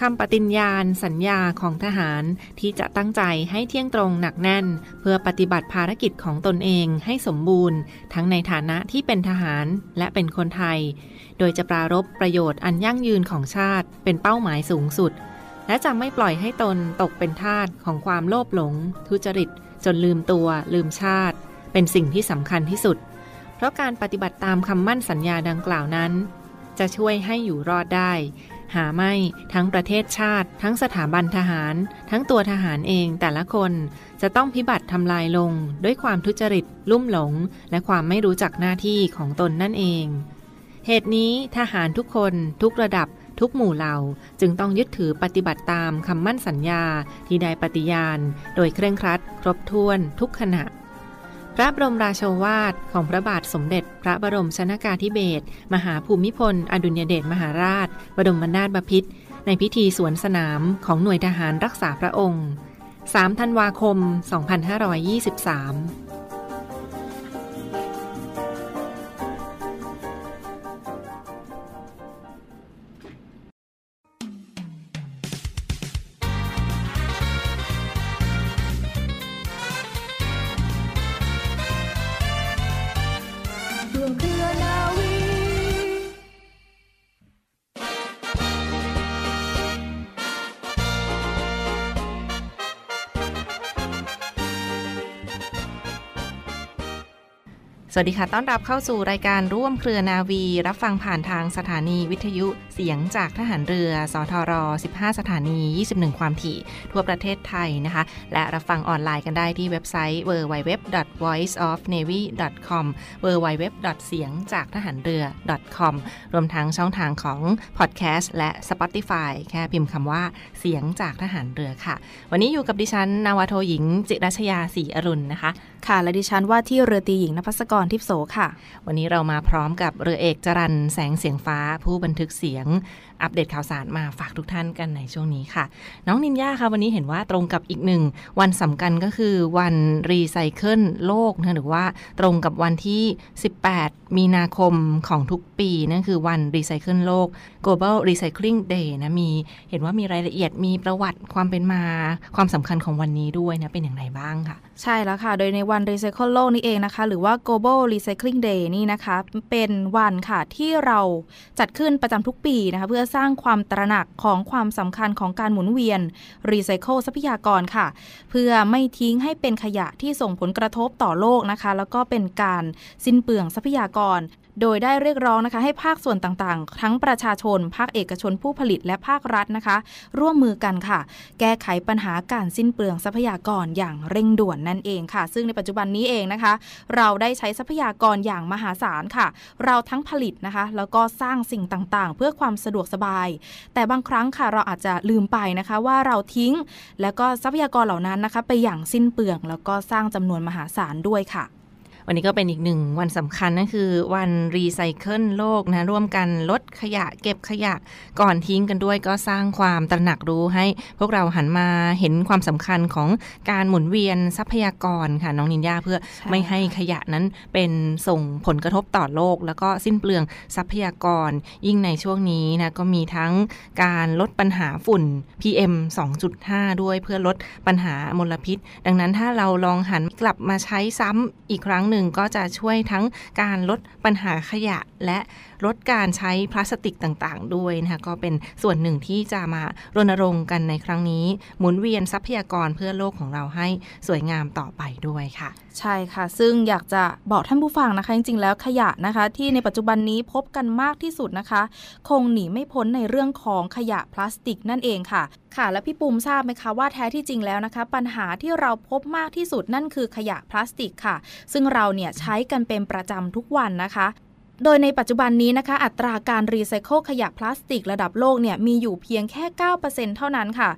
คำปฏิญญาณสัญญาของทหารที่จะตั้งใจให้เที่ยงตรงหนักแน่น เพื่อปฏิบัติภารกิจของตนเองให้สมบูรณ์ ทั้งในฐานะที่เป็นทหารและเป็นคนไทย โดยจะปรารบประโยชน์อันยั่งยืนของชาติ เป็นเป้าหมายสูงสุด และจะไม่ปล่อยให้ตนตกเป็นทาสของความโลภหลง ทุจริต จนลืมตัว ลืมชาติ เป็นสิ่งที่สำคัญที่สุด เพราะการปฏิบัติตามคำมั่นสัญญาดังกล่าวนั้น จะช่วยให้อยู่รอดได้ หาไม่ทั้งประเทศชาติ ทั้งสถาบันทหาร ทั้งตัวทหารเองแต่ละคนจะต้องพิบัติทำลายลงด้วยความทุจริต ลุ่มหลง และความไม่รู้จักหน้าที่ของตนนั่นเอง เหตุนี้ทหารทุกคนทุกระดับทุกหมู่เหล่าจึงต้องยึดถือปฏิบัติตามคำมั่นสัญญาที่ได้ปฏิญาณ โดยเคร่งครัด ครบถ้วนทุกขณะ พระบรมราโชวาทของพระบาทสมเด็จ พระบรมชนากาธิเบศรมหาภูมิพล อดุลยเดชมหาราช บรมนาถบพิตรในพิธีสวนสนามของหน่วยทหารรักษาพระองค์ 3 ธันวาคม 2523 สวัสดีค่ะ ต้อนรับเข้าสู่รายการร่วมเครือนาวี รับฟังผ่านทางสถานีวิทยุเสียงจากทหารเรือ สทร 15 สถานี 21 ความถี่ ทั่วประเทศไทยนะคะ และรับฟังออนไลน์กันได้ที่เว็บไซต์ www.voiceofnavy.com www. เสียงจากทหารเรือ .com รวมทั้งช่องทางของพอดแคสต์และ Spotify แค่พิมพ์คำว่าเสียงจากทหารเรือค่ะ วันนี้อยู่กับดิฉันนาวาโทหญิง จิรัชยาศรีอรุณนะคะ ค่ะ และดิฉันว่าที่เรือตรีหญิงนภัสกรทิพโสค่ะ วันนี้เรามาพร้อมกับเรือเอกจรันแสงเสียงฟ้าผู้บันทึกเสียงอัปเดตข่าวสารมาฝากทุกท่านกันในช่วงนี้ค่ะ น้องนินยาค่ะวันนี้เห็นว่าตรงกับอีกหนึ่งวันสำคัญก็คือวันรีไซเคิลโลกนะหรือว่าตรงกับวันที่ 18 มีนาคมของทุกปีนั่นคือวันรีไซเคิลโลก global recycling day นะมีเห็นว่ามีรายละเอียดมีประวัติความเป็นมาความสำคัญของวันนี้ด้วยนะเป็นอย่างไรบ้างค่ะ ใช่แล้วค่ะ โดยในวันรีไซเคิลโลกนี้เองนะคะ หรือว่า global recycling day นี่นะคะ เป็นวันค่ะที่เราจัดขึ้นประจำทุกปีนะคะเพื่อสร้างความตระหนักของความสำคัญของการหมุนเวียน รีไซเคิลทรัพยากรค่ะ เพื่อไม่ทิ้งให้เป็นขยะที่ส่งผลกระทบต่อโลกนะคะ แล้วก็เป็นการสิ้นเปลืองทรัพยากร โดยได้เรียกร้องนะคะให้ภาคส่วนต่างๆ ทั้งประชาชน ภาคเอกชนผู้ผลิตและภาครัฐนะคะ ร่วมมือกันค่ะ แก้ไขปัญหาการสิ้นเปลืองทรัพยากรอย่างเร่งด่วนนั่นเองค่ะ ซึ่งในปัจจุบันนี้เองนะคะ เราได้ใช้ทรัพยากรอย่างมหาศาลค่ะ เราทั้งผลิตนะคะ แล้วก็สร้างสิ่งต่างๆ เพื่อความสะดวกสบาย แต่บางครั้งค่ะเราอาจจะลืมไปนะคะว่าเราทิ้ง แล้วก็ทรัพยากรเหล่านั้นนะคะ ไปอย่างสิ้นเปลือง แล้วก็สร้างจำนวนมหาศาลด้วยค่ะ วันนี้ก็เป็นอีกหนึ่งวันสำคัญนั่นคือวันรีไซเคิลโลกนะ ร่วมกันลดขยะเก็บขยะก่อนทิ้งกันด้วยก็สร้างความตระหนักรู้ให้พวกเราหันมาเห็นความสำคัญของการหมุนเวียนทรัพยากรค่ะน้องนินยาเพื่อใช่ไม่ให้ขยะนั้นเป็นส่งผลกระทบต่อโลก แล้วก็สิ้นเปลืองทรัพยากร ยิ่งในช่วงนี้นะก็มีทั้งการลดปัญหาฝุ่น PM 2.5 ด้วยเพื่อลดปัญหามลพิษ ดังนั้นถ้าเราลองหันกลับมาใช้ซ้ำอีกครั้งหนึ่งึ่งก็จะช่วยทั้งการลดปัญหาขยะและลดการใช้พลาสติกต่างๆ ด้วยนะคะก็เป็นส่วนหนึ่งที่จะมารณรงค์กันในครั้งนี้ หมุนเวียนทรัพยากรเพื่อโลกของเราให้สวยงามต่อไปด้วยค่ะ ใช่ค่ะ ซึ่งอยากจะบอกท่านผู้ฟังนะคะ จริงๆ แล้วขยะนะคะ ที่ในปัจจุบันนี้พบกันมากที่สุดนะคะ คงหนีไม่พ้นในเรื่องของขยะพลาสติกนั่นเองค่ะค่ะและพี่ปูมทราบไหมคะว่าแท้ที่จริงแล้วนะคะ ปัญหาที่เราพบมากที่สุดนั่นคือขยะพลาสติกค่ะ ซึ่งเราเนี่ยใช้กันเป็นประจำทุกวันนะคะ โดยในปัจจุบันนี้นะคะ อัตราการรีไซเคิลขยะพลาสติกระดับโลกเนี่ยมีอยู่เพียงแค่ 9%เท่านั้นค่ะ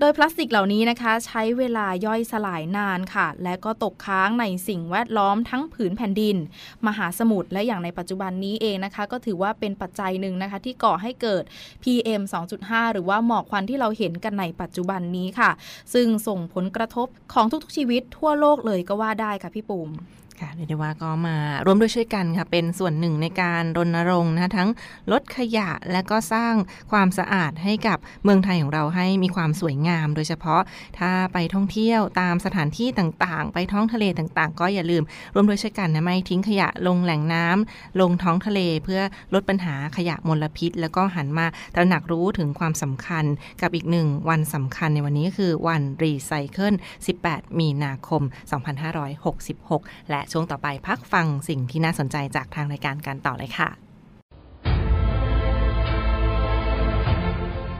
โดยพลาสติกเหล่านี้นะคะ ใช้เวลาย่อยสลายนานค่ะ และก็ตกค้างในสิ่งแวดล้อมทั้งผืนแผ่นดิน มหาสมุทรและอย่างในปัจจุบันนี้เองนะคะ ก็ถือว่าเป็นปัจจัยหนึ่งนะคะ ที่ก่อให้เกิด PM 2.5 หรือว่าหมอกควันที่เราเห็นกันในปัจจุบันนี้ค่ะ ซึ่งส่งผลกระทบของทุกๆชีวิตทั่วโลกเลยก็ว่าได้ค่ะพี่ปุ่ม ค่ะเรียกได้ว่าก็มาร่วมด้วยช่วยกันค่ะ เป็นส่วนหนึ่งในการรณรงค์นะทั้งลดขยะและก็สร้างความสะอาดให้กับเมืองไทยของเราให้มีความสวยงาม โดยเฉพาะถ้าไปท่องเที่ยวตามสถานที่ต่างๆ ไปท้องทะเลต่างๆ ก็อย่าลืมร่วมด้วยช่วยกันนะไม่ทิ้งขยะลงแหล่งน้ำลงท้องทะเลเพื่อลดปัญหาขยะมลพิษ แล้วก็หันมาตระหนักรู้ถึงความสำคัญกับอีกหนึ่งวันสำคัญในวันนี้ก็คือวันรีไซเคิล18 มีนาคม 2566 และช่วงต่อไปพักฟังสิ่งที่น่าสนใจจากทางรายการกันต่อเลยค่ะ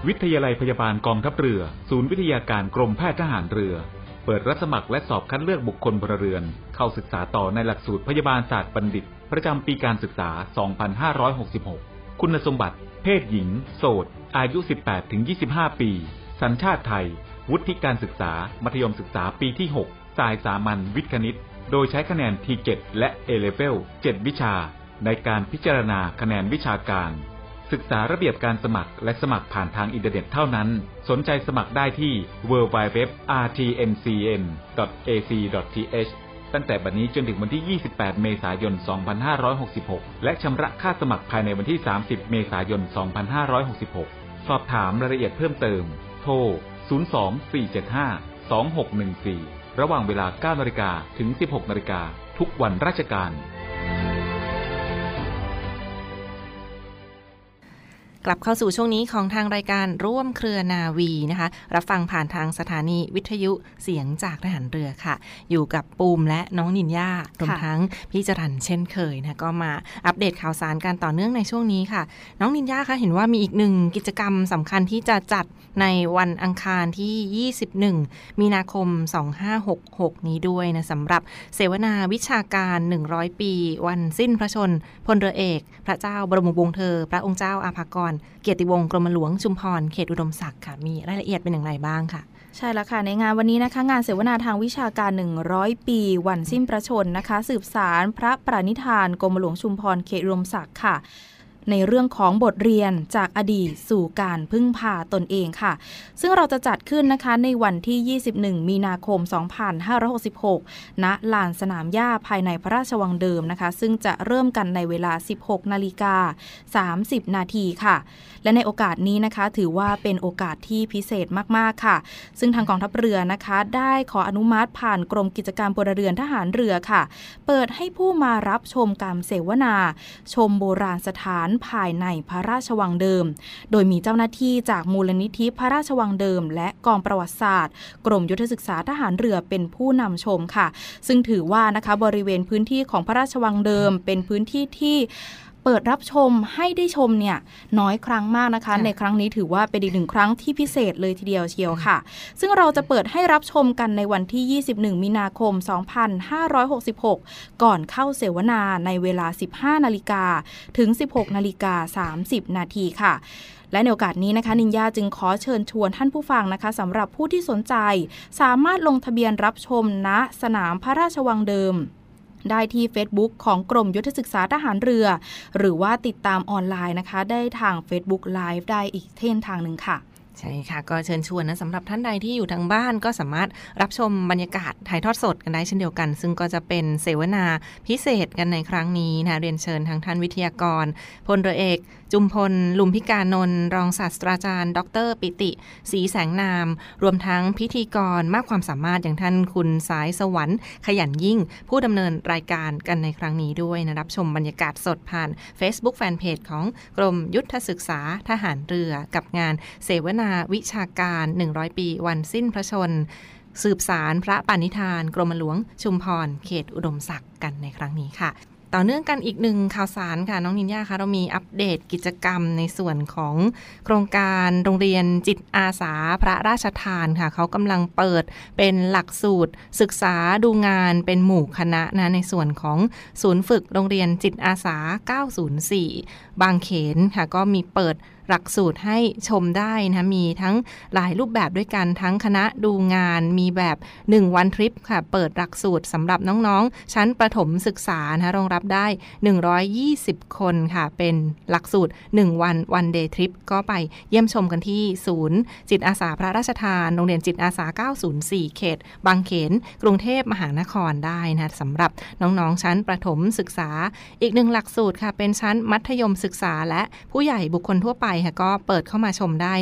วิทยาลัยพยาบาลกองทัพเรือ ศูนย์วิทยาการกรมแพทย์ทหารเรือ เปิดรับสมัครและสอบคัดเลือกบุคคลพลเรือน เข้าศึกษาต่อในหลักสูตรพยาบาลศาสตร์บัณฑิต ประจำปีการศึกษา 2566 คุณสมบัติ เพศหญิง โสด อายุ 18-25 ปี สัญชาติไทย วุฒิการศึกษา มัธยมศึกษาปีที่ 6 สายสามัญวิทย์คณิต โดยใช้คะแนน T7 และ A-Level 7 วิชา ในการพิจารณาคะแนนวิชาการ ศึกษาระเบียบการสมัครและสมัครผ่านทางอินเทอร์เน็ตเท่านั้น สนใจสมัครได้ที่ www.rtncn.ac.th ตั้งแต่บัดนี้จนถึงวันที่ 28 เมษายน 2566 และชำระค่าสมัครภายในวันที่ 30 เมษายน 2566 สอบถามรายละเอียดเพิ่มเติม โทร 024752614 ระหว่างเวลา 9นาฬิกาถึง 16นาฬิกาทุกวันราชการ กลับเข้าสู่ช่วงนี้ของทางรายการร่วมเครือนาวีนะคะ รับฟังผ่านทางสถานีวิทยุเสียงจากทหารเรือค่ะ อยู่กับปูมและน้องนินยารวมทั้งพี่จรันเช่นเคยนะก็มาอัปเดตข่าวสารการต่อเนื่องในช่วงนี้ค่ะ น้องนินยาคะเห็นว่ามีอีกหนึ่งกิจกรรมสำคัญที่จะจัดในวันอังคารที่ 21 มีนาคม 2566 นี้ด้วยนะสำหรับเสวนาวิชาการ 100 ปี วันสิ้นพระชนพลเรือเอก พระเจ้าบรมวงศ์เธอ พระองค์เจ้าอาภากรเกียรติวงศ์กรมหลวงชุมพรเขตอุดมศักดิ์ค่ะมีรายละเอียดเป็นอย่างไรบ้างค่ะใช่แล้วค่ะ ในงานวันนี้นะคะ งานเสวนาทางวิชาการ 100 ปี วันสิ้นพระชนนะคะ สืบสารพระปรานิธานกรมหลวงชุมพรเขตอุดมศักดิ์ค่ะ ในเรื่องของบทเรียนจากอดีตสู่การพึ่งพาตนเองค่ะ ซึ่งเราจะจัดขึ้นนะคะในวันที่ 21 มีนาคม 2566 ณ ลานสนามหญ้าภายในพระราชวังเดิมนะคะ ซึ่งจะเริ่มกันในเวลา 16 นาฬิกา 30 นาทีค่ะ และในโอกาสนี้นะคะ ถือว่าเป็นโอกาสที่พิเศษมาก ๆ ค่ะ ซึ่งทางกองทัพเรือนะคะ ได้ขออนุมัติผ่านกรมกิจการพลเรือนทหารเรือค่ะ เปิดให้ผู้มารับชมการเสวนา ชมโบราณสถานภายในพระราชวังเดิม โดยมีเจ้าหน้าที่จากมูลนิธิพระราชวังเดิม และกองประวัติศาสตร์ กรมยุทธศึกษาทหารเรือเป็นผู้นำชมค่ะ ซึ่งถือว่านะคะบริเวณพื้นที่ของพระราชวังเดิม เป็นพื้นที่ที่ เปิดรับชมให้ได้ชมเนี่ยน้อยครั้งมากนะคะ ในครั้งนี้ถือว่าเป็นอีกหนึ่งครั้งที่พิเศษเลยทีเดียวเชียวค่ะ ซึ่งเราจะเปิดให้รับชมกันในวันที่ 21 มีนาคม 2566 ก่อนเข้าเสวนาในเวลา 15 นาฬิกาถึง 16 นาฬิกา 30 นาทีค่ะและในโอกาสนี้นะคะ นินยาจึงขอเชิญชวนท่านผู้ฟังนะคะสำหรับผู้ที่สนใจ สามารถลงทะเบียนรับชมณสนามพระราชวังเดิม ได้ที่ Facebook ของกรมยุทธศึกษาทหารเรือ หรือว่าติดตามออนไลน์นะคะ ได้ทาง Facebook Live ได้อีกเท่นทางหนึ่งค่ะ ใช่ค่ะ ก็เชิญชวนนะสำหรับท่านใดที่อยู่ทางบ้านก็สามารถรับชมบรรยากาศถ่ายทอดสดกันได้เช่นเดียวกัน ซึ่งก็จะเป็นเสวนาพิเศษกันในครั้งนี้นะเรียนเชิญทางท่านวิทยากรพลเรือเอก จุมพล ลุมพิการนนรองศาสตราจารย์ ดร ปิติสีแสงนาม รวมทั้งพิธีกรมากความสามารถอย่างท่านคุณสายสวรรค์ ขยันยิ่ง ผู้ดำเนินรายการกันในครั้งนี้ด้วยนะรับชมบรรยากาศสดผ่าน Facebook Fanpage ของกรมยุทธศึกษาทหารเรือกับงานเสวนาวิชาการ 100 ปี วันสิ้นพระชน สืบสารพระปานิธาน กรมหลวงชุมพร เขตอุดมศักดิ์กันในครั้งนี้ค่ะ ต่อเนื่องกันอีกหนึ่งข่าวสารค่ะ น้องนินยาคะเรามีอัปเดตกิจกรรมในส่วนของโครงการโรงเรียนจิตอาสาพระราชทานค่ะ เขากำลังเปิดเป็นหลักสูตร ศึกษาดูงานเป็นหมู่คณะนะในส่วนของศูนย์ฝึกโรงเรียนจิตอาสา 904 บางเขนค่ะก็มีเปิด หลักสูตรให้ชมได้นะมีทั้งหลายรูปแบบด้วยกันทั้งคณะดูงานมีแบบ 1 วันทริปค่ะ เปิดหลักสูตรสำหรับน้องๆ ชั้นประถมศึกษานะรองรับได้ 120 คนค่ะ เป็นหลักสูตร 1 วันวันเดย์ทริปก็ไปเยี่ยมชมกันที่ศูนย์ จิตอาสาพระราชทาน โรงเรียนจิตอาสา 904 เขต บางเขน กรุงเทพมหานครได้นะสำหรับน้องๆ ชั้นประถมศึกษา อีกหนึ่งหลักสูตรค่ะ เป็นชั้นมัธยมศึกษาและผู้ใหญ่บุคคลทั่วไปค่ะก็เปิดเข้ามาชมได้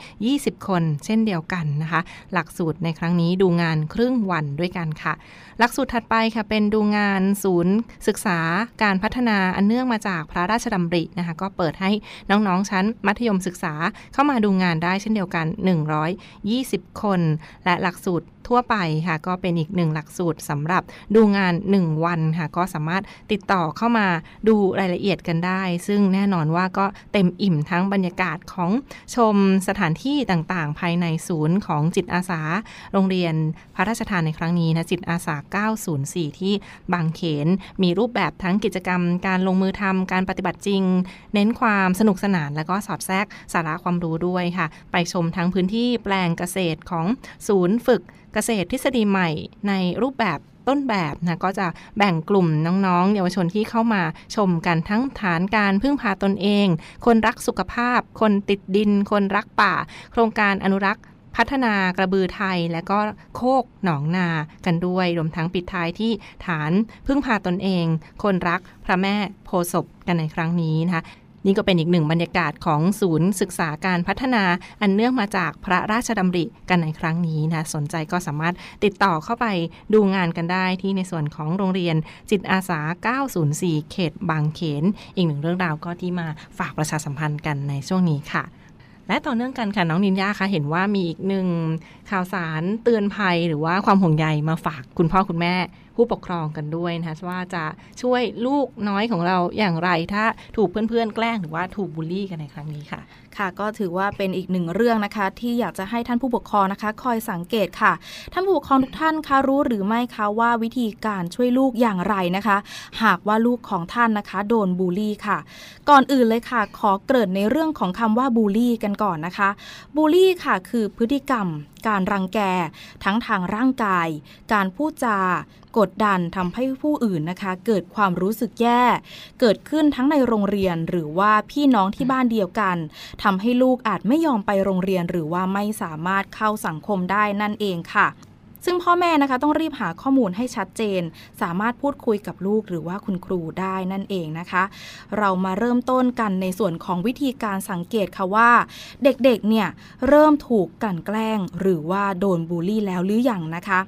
120 คน เช่นเดียวกันนะคะ หลักสูตรในครั้งนี้ดูงานครึ่งวันด้วยกันค่ะ หลักสูตรถัดไปค่ะเป็นดูงานศูนย์ศึกษาการพัฒนาอันเนื่องมาจากพระราชดำรินะคะก็เปิดให้น้องๆ ชั้นมัธยมศึกษาเข้ามาดูงานได้เช่นเดียวกัน 120 คน และหลักสูตรทั่วไปค่ะก็เป็นอีกหนึ่งหลักสูตรสำหรับดูงาน 1 วันค่ะก็สามารถติดต่อเข้ามาดูรายละเอียดกันได้ ซึ่งแน่นอนว่าก็เต็มอิ่มทั้งบรรยากาศของชมสถานที่ต่างๆ ภายในศูนย์ของจิตอาสา โรงเรียนพระราชทานในครั้งนี้นะจิตอาสา904 ที่บางเขน มีรูปแบบทั้งกิจกรรม การลงมือทำการปฏิบัติจริง เน้นความสนุกสนาน และก็สอดแทรกสาระความรู้ด้วยค่ะ ไปชมทั้งพื้นที่แปลงเกษตรของศูนย์ฝึกเกษตรทฤษฎีใหม่ในรูปแบบต้นแบบนะก็จะแบ่งกลุ่มน้องๆ เยาวชนที่เข้ามาชมกันทั้งฐานการพึ่งพาตนเอง คนรักสุขภาพ คนติดดิน คนรักป่า โครงการอนุรักษ์ พัฒนากระบือไทยและก็โคกหนองนากันด้วยรวมทั้งปิดท้ายที่ฐานพึ่งพาตนเอง คนรักพระแม่โพศพกันในครั้งนี้นะคะนี่ก็เป็นอีกหนึ่งบรรยากาศของศูนย์ศึกษาการพัฒนาอันเนื่องมาจากพระราชดำริกันในครั้งนี้นะสนใจก็สามารถติดต่อเข้าไปดูงานกันได้ที่ในส่วนของโรงเรียนจิตอาสา 904 เขตบางเขน อีกหนึ่งเรื่องราวก็ที่มาฝากประชาสัมพันธ์กันในช่วงนี้ค่ะ และต่อเนื่องกันค่ะน้องนินยาคะเห็นว่ามีอีกหนึ่งข่าวสารเตือนภัยหรือว่าความห่วงใยมาฝากคุณพ่อคุณแม่ผู้ปกครองกันด้วยนะคะว่าจะช่วยลูกน้อยของเราอย่างไร ถ้าถูกเพื่อนๆ แกล้งหรือว่าถูกบูลลี่กันในครั้งนี้ค่ะ ค่ะ ก็ถือว่าเป็นอีกหนึ่งเรื่องนะคะ ที่อยากจะให้ท่านผู้ปกครองนะคะ คอยสังเกตค่ะ ท่านผู้ปกครองทุกท่านคะรู้หรือไม่คะว่าวิธีการช่วยลูกอย่างไรนะคะ หากว่าลูกของท่านนะคะ โดนบูลลี่ค่ะ ก่อนอื่นเลยค่ะ ขอเกริ่นในเรื่องของคำว่าบูลลี่กันก่อนนะคะบูลลี่ค่ะคือพฤติกรรม การรังแก ทั้งทางร่างกาย การพูดจากดดันทำให้ผู้อื่นนะคะ เกิดความรู้สึกแย่ เกิดขึ้นทั้งในโรงเรียนหรือว่าพี่น้องที่บ้านเดียวกันทำให้ลูกอาจไม่ยอมไปโรงเรียน หรือว่าไม่สามารถเข้าสังคมได้นั่นเองค่ะซึ่งพ่อแม่นะคะต้องรีบหาข้อมูลให้ชัดเจน สามารถพูดคุยกับลูกหรือว่าคุณครูได้นั่นเองนะคะ เรามาเริ่มต้นกันในส่วนของวิธีการสังเกตค่ะว่า เด็กๆเนี่ยเริ่มถูกกลั่นแกล้ง หรือว่าโดนบูลลี่แล้วหรืออยังนะคะ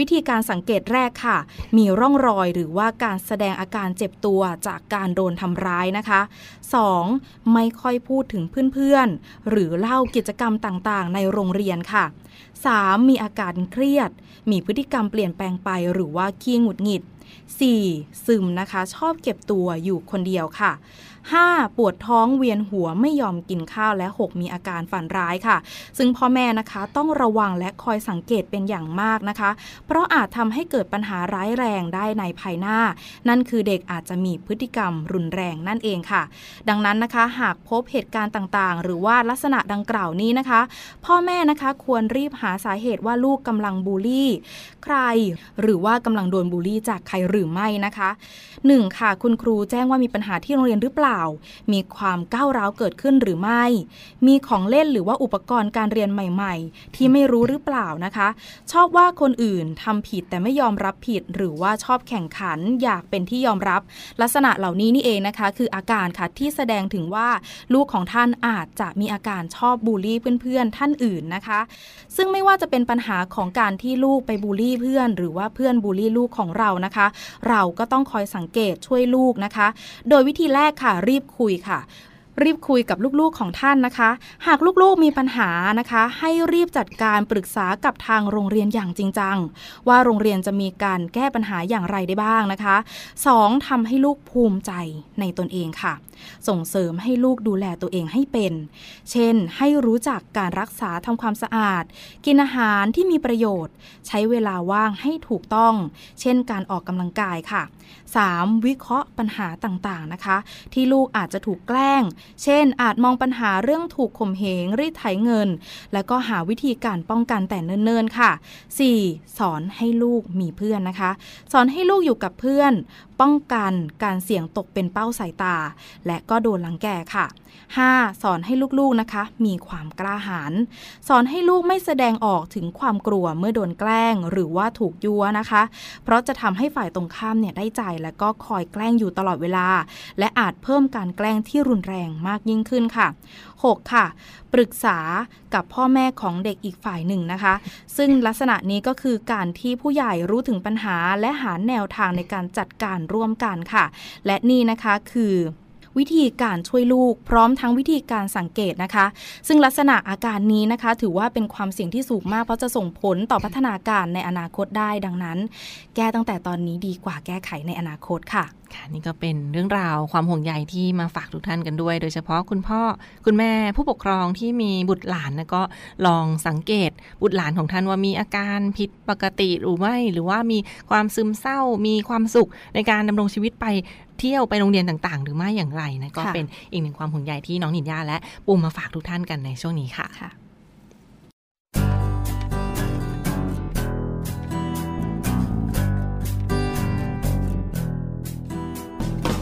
วิธีการสังเกตแรกค่ะ มีร่องรอยหรือว่าการแสดงอาการเจ็บตัวจากการโดนทำร้ายนะคะ 2. ไม่ค่อยพูดถึงเพื่อนๆ หรือเล่ากิจกรรมต่างๆ ในโรงเรียนค่ะ 3. มีอาการเครียด มีพฤติกรรมเปลี่ยนแปลงไปหรือว่าขี้หงุดหงิด 4. ซึมนะคะ ชอบเก็บตัวอยู่คนเดียวค่ะ 5. ปวดท้องเวียนหัวไม่ยอมกินข้าวและ 6 มีอาการฝันร้ายค่ะ ซึ่งพ่อแม่นะคะต้องระวังและคอยสังเกตเป็นอย่างมากนะคะ เพราะอาจทำให้เกิดปัญหาร้ายแรงได้ในภายหน้า นั่นคือเด็กอาจจะมีพฤติกรรมรุนแรงนั่นเองค่ะ ดังนั้นนะคะหากพบเหตุการณ์ต่างๆ หรือว่าลักษณะดังกล่าวนี้นะคะ พ่อแม่นะคะควรรีบหาสาเหตุว่าลูกกำลังบูลลี่ ใคร หรือว่ากำลังโดนบูลลี่จากใครหรือไม่นะคะ 1. ค่ะ คุณครูแจ้งว่ามีปัญหาที่โรงเรียนหรือเปล่ามีความก้าวร้าวเกิดขึ้นหรือไม่ มีของเล่นหรือว่าอุปกรณ์การเรียนใหม่ๆ ที่ไม่รู้หรือเปล่านะคะ ชอบว่าคนอื่นทำผิดแต่ไม่ยอมรับผิด หรือว่าชอบแข่งขันอยากเป็นที่ยอมรับ ลักษณะเหล่านี้นี่เองนะคะ คืออาการค่ะที่แสดงถึงว่าลูกของท่านอาจจะมีอาการชอบบูลลี่เพื่อนๆท่านอื่นนะคะ ซึ่งไม่ว่าจะเป็นปัญหาของการที่ลูกไปบูลลี่เพื่อน หรือว่าเพื่อนบูลลี่ลูกของเรานะคะ เราก็ต้องคอยสังเกตช่วยลูกนะคะ โดยวิธีแรกค่ะรีบคุยค่ะ รีบคุยกับลูกๆของท่านนะคะ หากลูกๆมีปัญหานะคะ ให้รีบจัดการปรึกษากับทางโรงเรียนอย่างจริงจัง ว่าโรงเรียนจะมีการแก้ปัญหาอย่างไรได้บ้างนะคะ 2. ทำให้ลูกภูมิใจในตนเองค่ะ ส่งเสริมให้ลูกดูแลตัวเองให้เป็น เช่น ให้รู้จักการรักษาทำความสะอาด กินอาหารที่มีประโยชน์ ใช้เวลาว่างให้ถูกต้อง เช่น การออกกำลังกายค่ะ 3. วิเคราะห์ปัญหาต่างๆนะคะ ที่ลูกอาจจะถูกแกล้งเช่น อาจมองปัญหาเรื่องถูกข่มเหงรีดไถเงิน แล้วก็หาวิธีการป้องกันแต่เนิ่นๆค่ะ 4. สอนให้ลูกมีเพื่อนนะคะ สอนให้ลูกอยู่กับเพื่อน ป้องกันการเสี่ยงตกเป็นเป้าสายตา และก็โดนลังแกค่ะ 5. สอนให้ลูกๆนะคะ มีความกล้าหาญสอนให้ลูกไม่แสดงออกถึงความกลัวเมื่อโดนแกล้งหรือว่าถูกยั่วนะคะ เพราะจะทำให้ฝ่ายตรงข้ามเนี่ยได้ใจ และก็คอยแกล้งอยู่ตลอดเวลา และอาจเพิ่มการแกล้งที่รุนแรงมากยิ่งขึ้นค่ะ 6. ค่ะ ปรึกษากับพ่อแม่ของเด็กอีกฝ่ายหนึ่งนะคะ ซึ่งลักษณะนี้ก็คือการที่ผู้ใหญ่รู้ถึงปัญหาและหาแนวทางในการจัดการร่วมกันค่ะ และนี่นะคะคือ วิธีการช่วยลูก พร้อมทั้งวิธีการสังเกตนะคะ ซึ่งลักษณะอาการนี้นะคะ ถือว่าเป็นความเสี่ยงที่สูงมาก เพราะจะส่งผลต่อพัฒนาการในอนาคตได้ดังนั้น แก้ตั้งแต่ตอนนี้ดีกว่าแก้ไขในอนาคตค่ะค่ะนี่ก็เป็นเรื่องราวความห่วงใยที่มาฝากทุกท่านกันด้วย โดยเฉพาะคุณพ่อคุณแม่ผู้ปกครองที่มีบุตรหลานนะก็ลองสังเกตบุตรหลานของท่านว่ามีอาการผิดปกติหรือไม่ หรือว่ามีความซึมเศร้ามีความสุขในการดำรงชีวิตไป เที่ยวไปโรงเรียนต่างๆ หรือไม่อย่างไรนะก็เป็นอีกหนึ่งความห่วงใยที่น้องหนินยาและปุ่มมาฝากทุกท่านกันในช่วงนี้ค่ะค่ะ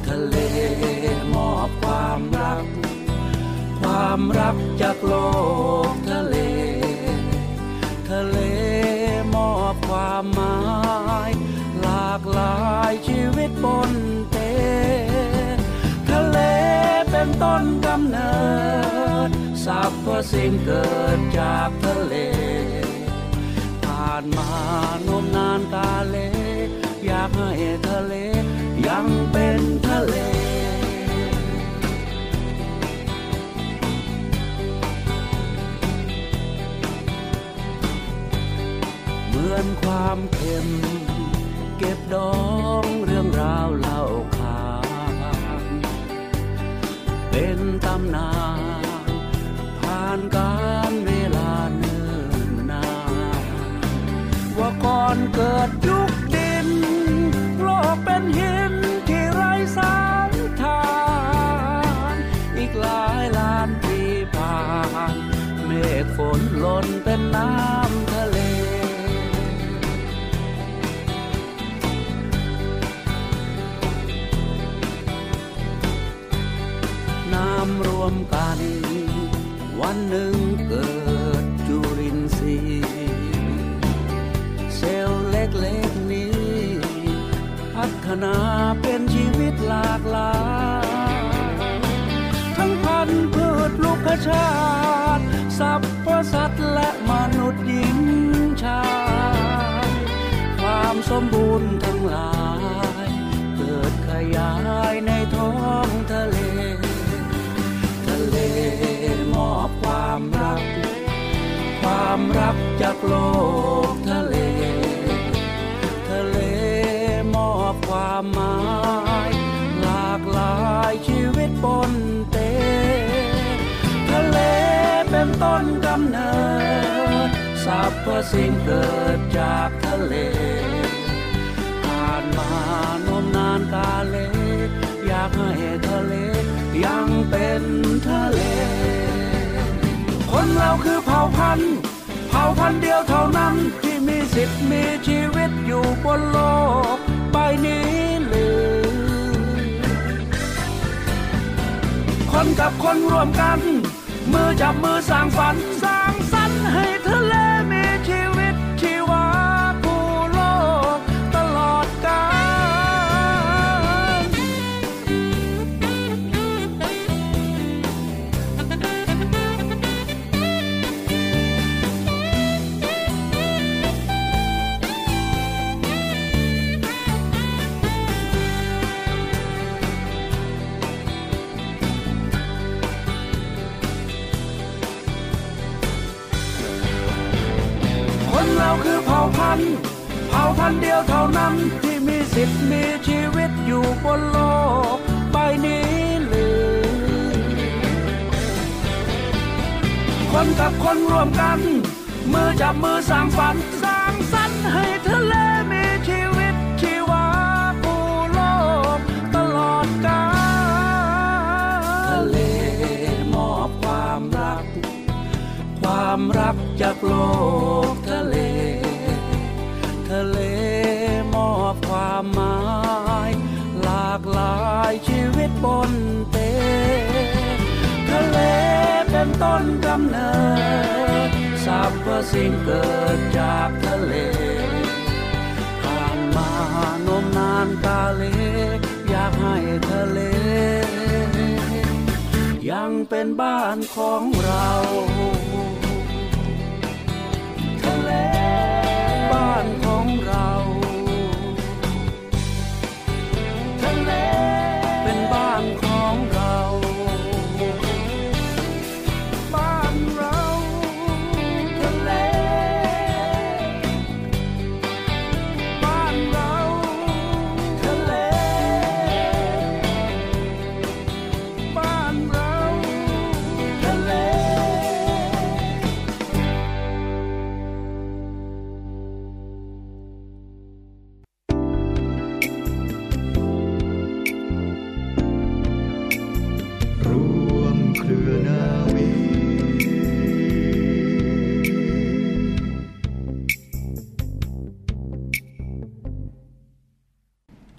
ทะเลมอบความรัก ความรักจากโลกทะเล ทะเลมอบความหมาย หลากหลายชีวิตบนเตทะเล เป็นต้นกำเนิดสรรพสิ่งเกิดจากทะเล ผ่านมานมนานกาเล อยากให้ทะเล ยังเป็นทะเลเหมือนความเค็ม เก็บดอง ชาติสัพพสัตว์และมนุษย์หญิงชายความสมบูรณ์ทั้งหลาย เกิดขยายในท้องทะเล ทะเลมอบความรัก ความรักจากโลกทะเล ทะเลมอบความหมาย หลากหลายชีวิตบน ต้นกำเนิดสรรพสิ่งเกิดจากทะเล ผ่านมานมนานกาเล อยากให้ทะเล ยังเป็นทะเล คนเราคือเผ่าพันธุ์เผ่าพันธุ์เดียวเท่านั้นที่มีสิทธิ์มีชีวิตอยู่บนโลกใบนี้หรือคนกับคนรวมกัน มือจับมื เผ่าพันธุ์เดียวเท่านั้นที่มีสิทธิ์มีชีวิตอยู่บนโลกใบนี้หรือ คนกับคนรวมกัน มือจับมือสร้างฝันสร้างสรรค์ให้ทะเลมีชีวิตชีวาผู้โลกตลอดกาลทะเลมอบความรัก ความรักจากโลกทะเล เลมอบความหมาย หลากหลายชีวิตบนเตทะเลเป็นต้นกำเนิดสรรพสิ่งเกิดจากทะเลผ่านมานมนานกาเล อยากให้ทะเล ยังเป็นบ้านของเรา ทะเล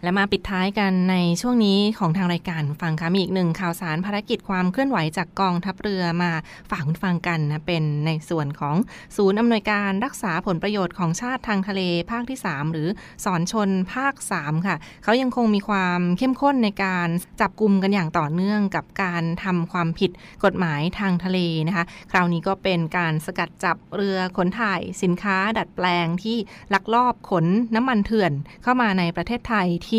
และมาปิดท้ายกันในช่วงนี้ของทางรายการฟังค่ะมีอีกหนึ่งข่าวสารภารกิจความเคลื่อนไหวจากกองทัพเรือมาฝากคุณฟังกันนะเป็นในส่วนของศูนย์อำนวยการรักษาผลประโยชน์ของชาติทางทะเลภาคที่ 3 หรือสอนชนภาค 3 ค่ะ เขายังคงมีความเข้มข้นในการจับกลุ่มกันอย่างต่อเนื่องกับการทำความผิดกฎหมายทางทะเลนะคะ คราวนี้ก็เป็นการสกัดจับเรือขนถ่ายสินค้าดัดแปลงที่ลักลอบขนน้ำมันเถื่อนเข้ามาในประเทศไทยที่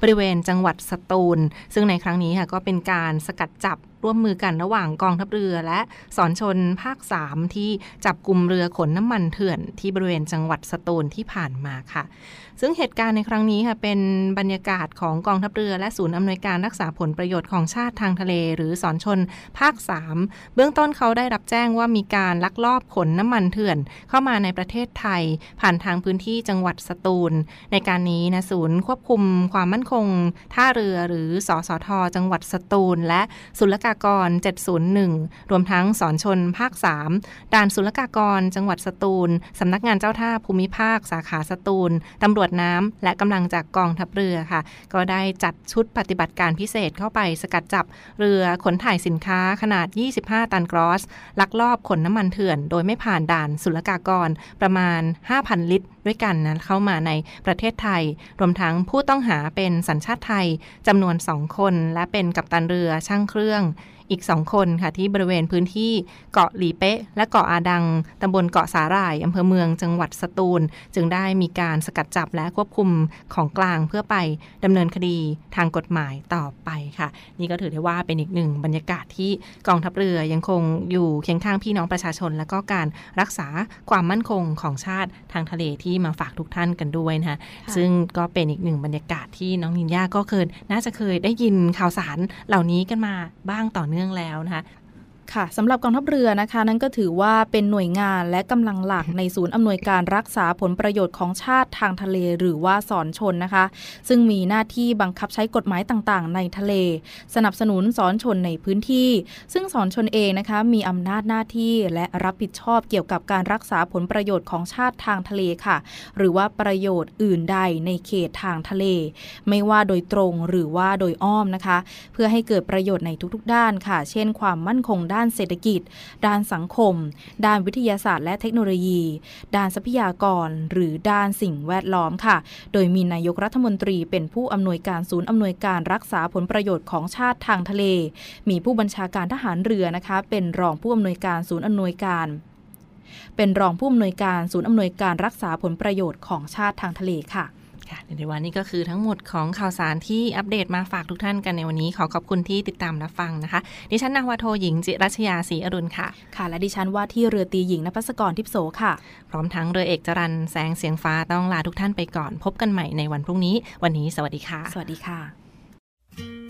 บริเวณจังหวัดสตูล ซึ่งในครั้งนี้ค่ะก็เป็นการสกัดจับ ร่วมมือกันระหว่างกองทัพเรือและสอนชนภาค 3 ที่จับกลุ่มเรือขนน้ำมันเถื่อนที่บริเวณจังหวัดสตูลที่ผ่านมาค่ะ ซึ่งเหตุการณ์ในครั้งนี้ค่ะเป็นบรรยากาศของกองทัพเรือและศูนย์อำนวยการรักษาผลประโยชน์ของชาติทางทะเล หรือสอนชนภาค 3 เบื้องต้นเขาได้รับแจ้งว่ามีการลักลอบขนน้ำมันเถื่อน เข้ามาในประเทศไทย ผ่านทางพื้นที่จังหวัดสตูล ในการนี้นะศูนย์ควบคุมความมั่นคง ท่าเรือหรือสอสทจังหวัดสตูล และศุลกากร 701 รวมทั้งสอนชนภาค 3 ด่านศุลกากร จังหวัดสตูล สำนักงานเจ้าท่าภูมิภาค สาขาสตูล ตำรวจน้ำ และกำลังจากกองทัพเรือค่ะ ก็ได้จัดชุดปฏิบัติการพิเศษเข้าไปสกัดจับเรือขนถ่ายสินค้าขนาด 25 ตันกรอส ลักลอบขนน้ำมันเถื่อน โดยไม่ผ่านด่านศุลกากร ประมาณ 5,000 ลิตร ด้วยกันนะเข้ามาในประเทศไทย รวมทั้งผู้ต้องหาเป็นสัญชาติไทยจำนวน 2 คน และเป็นกัปตันเรือช่างเครื่อง อีก 2 คนค่ะที่บริเวณพื้นที่เกาะหลีเป๊ะ และเกาะอาดังตำบลเกาะสาหร่ายอำเภอเมืองจังหวัดสตูล จึงได้มีการสกัดจับและควบคุมของกลางเพื่อไปดำเนินคดีทางกฎหมายต่อไปค่ะ นี่ก็ถือได้ว่าเป็นอีกหนึ่งบรรยากาศที่กองทัพเรือยังคงอยู่เคียงข้างพี่น้องประชาชน และก็การรักษาความมั่นคงของชาติทางทะเลที่มาฝากทุกท่านกันด้วยนะคะค่ะซึ่งก็เป็นอีกหนึ่งบรรยากาศที่น้องนินยาก็เคยน่าจะเคยได้ยินข่าวสารเหล่านี้กันมาบ้างต่อเนื่องื่องแล้วนะคะ ค่ะสำหรับกองทัพเรือนะคะ นั่นก็ถือว่าเป็นหน่วยงานและกำลังหลักในศูนย์อำนวยการรักษาผลประโยชน์ของชาติทางทะเลหรือว่าสอนชนนะคะ ซึ่งมีหน้าที่บังคับใช้กฎหมายต่างๆ ในทะเล สนับสนุนสอนชนในพื้นที่ ซึ่งสอนชนเองนะคะ มีอำนาจหน้าที่และรับผิดชอบเกี่ยวกับการรักษาผลประโยชน์ของชาติทางทะเลค่ะ หรือว่าประโยชน์อื่นใดในเขตทางทะเล ไม่ว่าโดยตรงหรือว่าโดยอ้อมนะคะ เพื่อให้เกิดประโยชน์ในทุกๆ ด้านค่ะ เช่น ความมั่นคงด้านเศรษฐกิจ ด้านสังคม ด้านวิทยาศาสตร์และเทคโนโลยี ด้านทรัพยากร หรือด้านสิ่งแวดล้อมค่ะ โดยมีนายกรัฐมนตรีเป็นผู้อำนวยการศูนย์อำนวยการรักษาผลประโยชน์ของชาติทางทะเล มีผู้บัญชาการทหารเรือนะคะ เป็นรองผู้อำนวยการศูนย์อำนวยการเป็นรองผู้อำนวยการศูนย์อำนวยการรักษาผลประโยชน์ของชาติทางทะเลค่ะ ค่ะในวันนี้ก็คือทั้งหมดของข่าวสารที่อัปเดตมาฝากทุกท่านกันในวันนี้ ขอขอบคุณที่ติดตามรับฟังนะคะ ดิฉันนาวาโทหญิงจิรัชยาศรีอรุณค่ะ ค่ะ และดิฉันว่าที่เรือตีหญิงนภัสกรทิพโสค่ะ พร้อมทั้งเรือเอกจรันแสงเสียงฟ้าต้องลาทุกท่านไปก่อน พบกันใหม่ในวันพรุ่งนี้ วันนี้สวัสดีค่ะ สวัสดีค่ะ